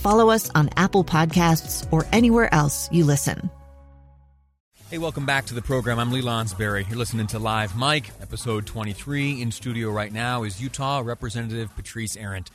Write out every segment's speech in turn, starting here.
follow us on Apple Podcasts, or anywhere else you listen. Hey, welcome back to the program. I'm Lee Lonsberry. You're listening to Live Mike, episode 23. In studio right now is Utah Representative Patrice Arent.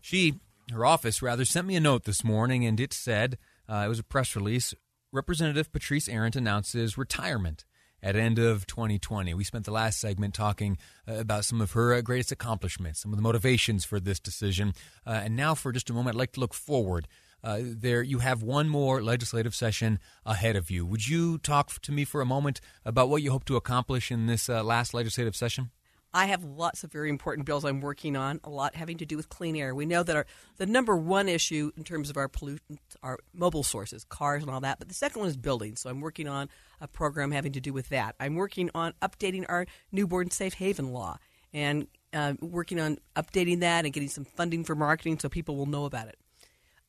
She, her office rather, sent me a note this morning, and it said, uh, it was a press release, Representative Patrice Arent announces retirement at end of 2020. We spent the last segment talking uh, about some of her uh, greatest accomplishments, some of the motivations for this decision. Uh, and now, for just a moment, I'd like to look forward. Uh, there, you have one more legislative session ahead of you. Would you talk to me for a moment about what you hope to accomplish in this uh, last legislative session? I have lots of very important bills I'm working on, a lot having to do with clean air. We know that our the number one issue in terms of our pollutants are mobile sources, cars and all that, but the second one is buildings. So I'm working on a program having to do with that. I'm working on updating our newborn safe haven law and uh, working on updating that and getting some funding for marketing so people will know about it.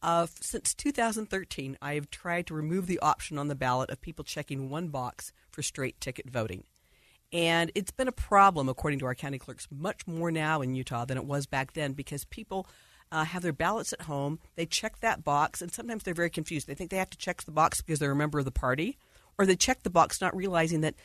Uh, since 2013, I have tried to remove the option on the ballot of people checking one box for straight ticket voting. And it's been a problem, according to our county clerks, much more now in Utah than it was back then because people uh, have their ballots at home. They check that box, and sometimes they're very confused. They think they have to check the box because they're a member of the party, or they check the box not realizing that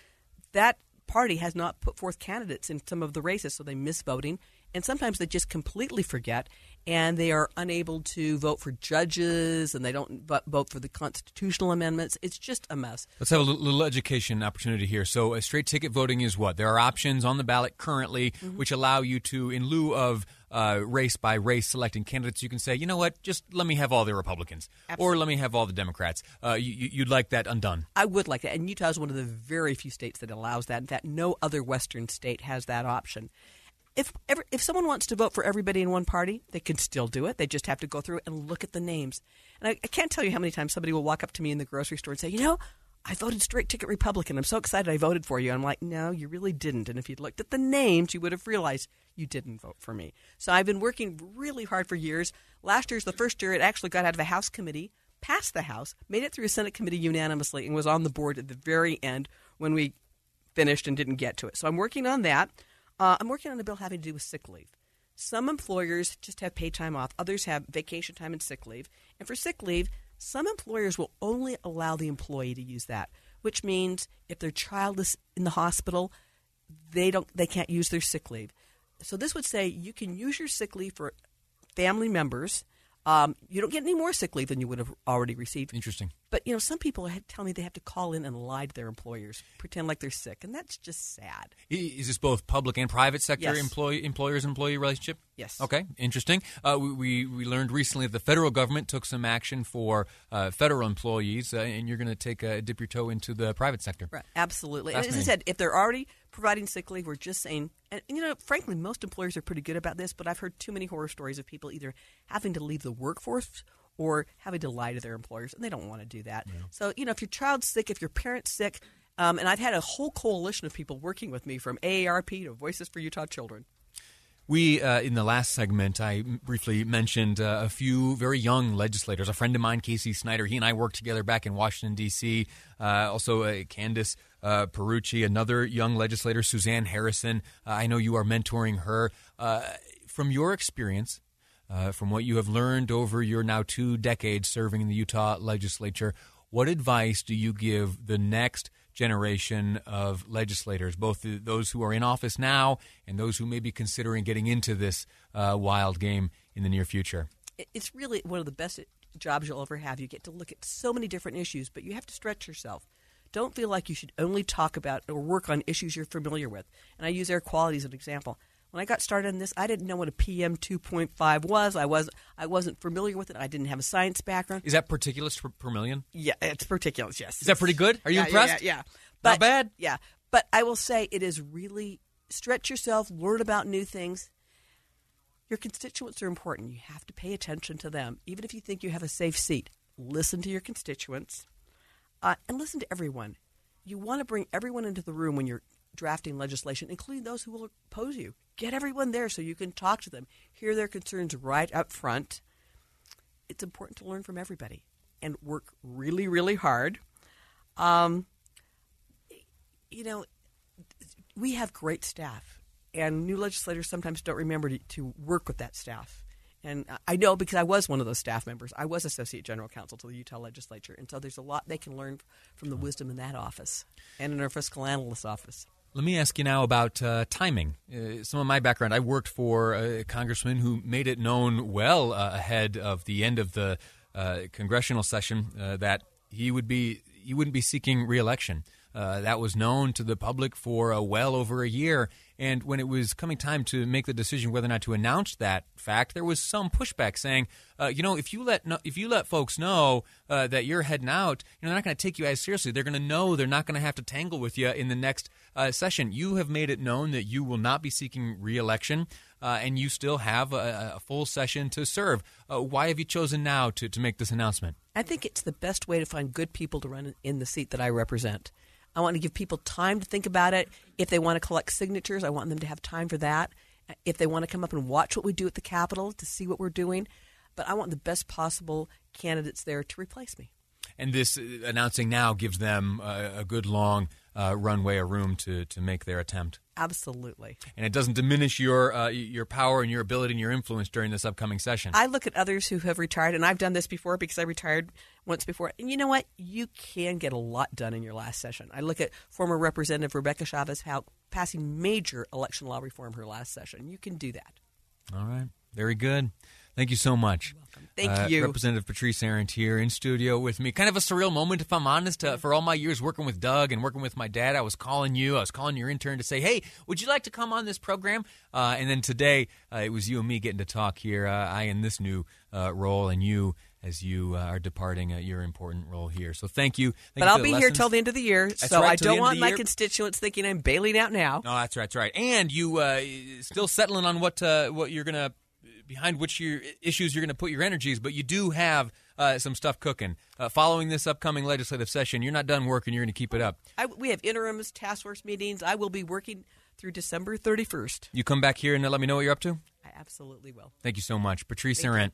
that party has not put forth candidates in some of the races, so they miss voting. And sometimes they just completely forget and they are unable to vote for judges and they don't vote for the constitutional amendments. It's just a mess. Let's have a little education opportunity here. So, a straight ticket voting is what? There are options on the ballot currently mm-hmm. which allow you to, in lieu of uh, race by race selecting candidates, you can say, you know what, just let me have all the Republicans Absolutely. or let me have all the Democrats. Uh, you, would like that undone? I would like that. And Utah is one of the very few states that allows that. In fact, no other Western state has that option if ever, if someone wants to vote for everybody in one party, they can still do it. They just have to go through and look at the names. And I, I, can't tell you how many times somebody will walk up to me in the grocery store and say, "You know, I voted straight ticket Republican. I'm so excited I voted for you." I'm like, "No, you really didn't. And if you'd looked at the names, you would have realized you didn't vote for me." So I've been working really hard for years. Last year's the first year it actually got out of a House committee, passed the House, made it through a Senate committee unanimously, and was on the board at the very end when we finished and didn't get to it. So I'm working on that. Uh, I'm working on a bill having to do with sick leave. Some employers just have paid time off, others have vacation time and sick leave. And for sick leave, some employers will only allow the employee to use that, which means if their child is in the hospital, they don't they can't use their sick leave. So this would say you can use your sick leave for family members um, you don't get any more sick leave than you would have already received. Interesting. But you know, some people tell me they have to call in and lie to their employers, pretend like they're sick, and that's just sad. Is this both public and private sector yes. employee employers employee relationship? Yes. Okay, interesting. Uh, we, we learned recently that the federal government took some action for uh, federal employees, uh, and you're going to take a dip your toe into the private sector. Right. Absolutely. And as I said, if they're already providing sick leave, we're just saying, and you know, frankly, most employers are pretty good about this, but I've heard too many horror stories of people either having to leave the workforce or having to lie to their employers, and they don't want to do that. Yeah. So, you know, if your child's sick, if your parent's sick, um, and I've had a whole coalition of people working with me from AARP to Voices for Utah Children. We, uh, in the last segment, I briefly mentioned uh, a few very young legislators. A friend of mine, Casey Snider, he and I worked together back in Washington, D.C. Uh, also, uh, Candice uh, Pierucci, another young legislator, Suzanne Harrison. Uh, I know you are mentoring her. from your experience, from what you have learned over your now two decades serving in the Utah legislature, what advice do you give the next – generation of legislators, both those who are in office now and those who may be considering getting into this uh, wild game in the near future? It's really one of the best jobs you'll ever have. You get to look at so many different issues, but you have to stretch yourself. Don't feel like you should only talk about or work on issues you're familiar with. And I use air quality as an example. When I got started in this, I didn't know what a PM 2.5 was. I was I wasn't familiar with it. I didn't have a science background. Is that particulates per, per million? Yeah, it's particulates. Yes. Is that pretty good? Are you yeah, impressed? Yeah, yeah. yeah. Not bad. Yeah, but I will say it is really stretch yourself, learn about new things. Your constituents are important. You have to pay attention to them, even if you think you have a safe seat. Listen to your constituents, uh, and listen to everyone. You want to bring everyone into the room when you're drafting legislation, including those who will oppose you. Get everyone there so you can talk to them, hear their concerns right up front. It's important to learn from everybody and work really, really hard. Um, you know, we have great staff, and new legislators sometimes don't remember to, to work with that staff. And I know because I was one of those staff members. I was associate general counsel to the Utah legislature, and so there's a lot they can learn from the wisdom in that office and in our fiscal analyst office. Let me ask you now about uh, timing. Uh, some of my background, I worked for a congressman who made it known well uh, ahead of the end of the uh, congressional session uh, that he would be he wouldn't be seeking reelection. Uh, that was known to the public for uh, well over a year. And when it was coming time to make the decision whether or not to announce that fact, there was some pushback saying, uh, you know, if you let no, if you let folks know uh, that you're heading out, you know, they're not going to take you as seriously. They're going to know they're not going to have to tangle with you in the next uh, session. You have made it known that you will not be seeking reelection. And you still have a, a full session to serve. Why have you chosen now to, to make this announcement? I think it's the best way to find good people to run in the seat that I represent. I want to give people time to think about it. If they want to collect signatures, I want them to have time for that. If they want to come up and watch what we do at the Capitol to see what we're doing, but I want the best possible candidates there to replace me. And this uh, announcing now gives them uh, a good long uh, runway, a room to, to make their attempt. Absolutely. And it doesn't diminish your uh, your power and your ability and your influence during this upcoming session. I look at others who have retired, and I've done this before because I retired once before. And you know what? You can get a lot done in your last session. I look at former Representative Rebecca Chavez-Houck passing major election law reform her last session. You can do that. All right. Very good. Thank you so much. Thank Uh, you. Representative Patrice Arent here in studio with me. Kind of a surreal moment, if I'm honest. Uh, for all my years working with Doug and working with my dad, I was calling you. I was calling your intern to say, hey, would you like to come on this program? Uh, and then today, uh, it was you and me getting to talk here. Uh, I in this new uh, role, and you as you uh, are departing uh, your important role here. So thank you. Thank But you I'll be here till the end of the year, That's so right, I don't want my constituents thinking I'm bailing out now. No, that's right, that's right. And you uh, still settling on what uh, what you're gonna behind which your issues you're gonna put your energies, but you do have uh, some stuff cooking. Uh, following this upcoming legislative session, you're not done working. You're gonna keep it up. I, we have interims, task force meetings. I will be working through December 31st. You come back here and let me know what you're up to. I absolutely will. Thank you so much, Patrice Arent.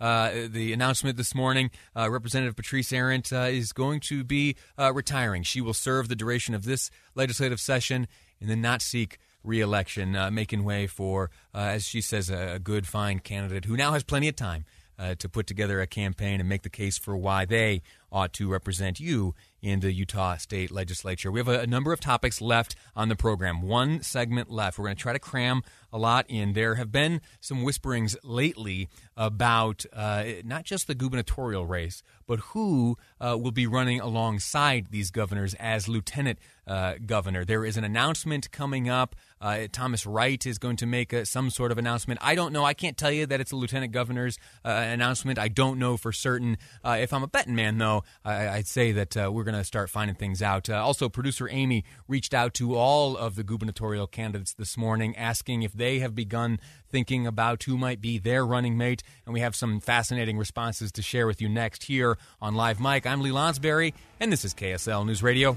Uh, the announcement this morning, uh, Representative Patrice Arent uh, is going to be uh, retiring. She will serve the duration of this legislative session and then not seek reelection, uh, making way for, uh, as she says, a, a good, fine candidate who now has plenty of time uh, to put together a campaign and make the case for why they ought to represent you in the Utah State Legislature. We have a, a number of topics left on the program. One segment left. We're going to try to cram a lot in. There have been some whisperings lately about uh, not just the gubernatorial race, but who uh, will be running alongside these governors as lieutenant uh, governor. There is an announcement coming up. Uh, Thomas Wright is going to make a, some sort of announcement. I don't know. I can't tell you that it's a lieutenant governor's uh, announcement. I don't know for certain. Uh, if I'm a betting man, though, I, I'd say that uh, we're going to start finding things out. Uh, also, producer Amy reached out to all of the gubernatorial candidates this morning, asking if they have begun thinking about who might be their running mate. And we have some fascinating responses to share with you next here on Live Mike. I'm Lee Lonsberry, and this is KSL News Radio.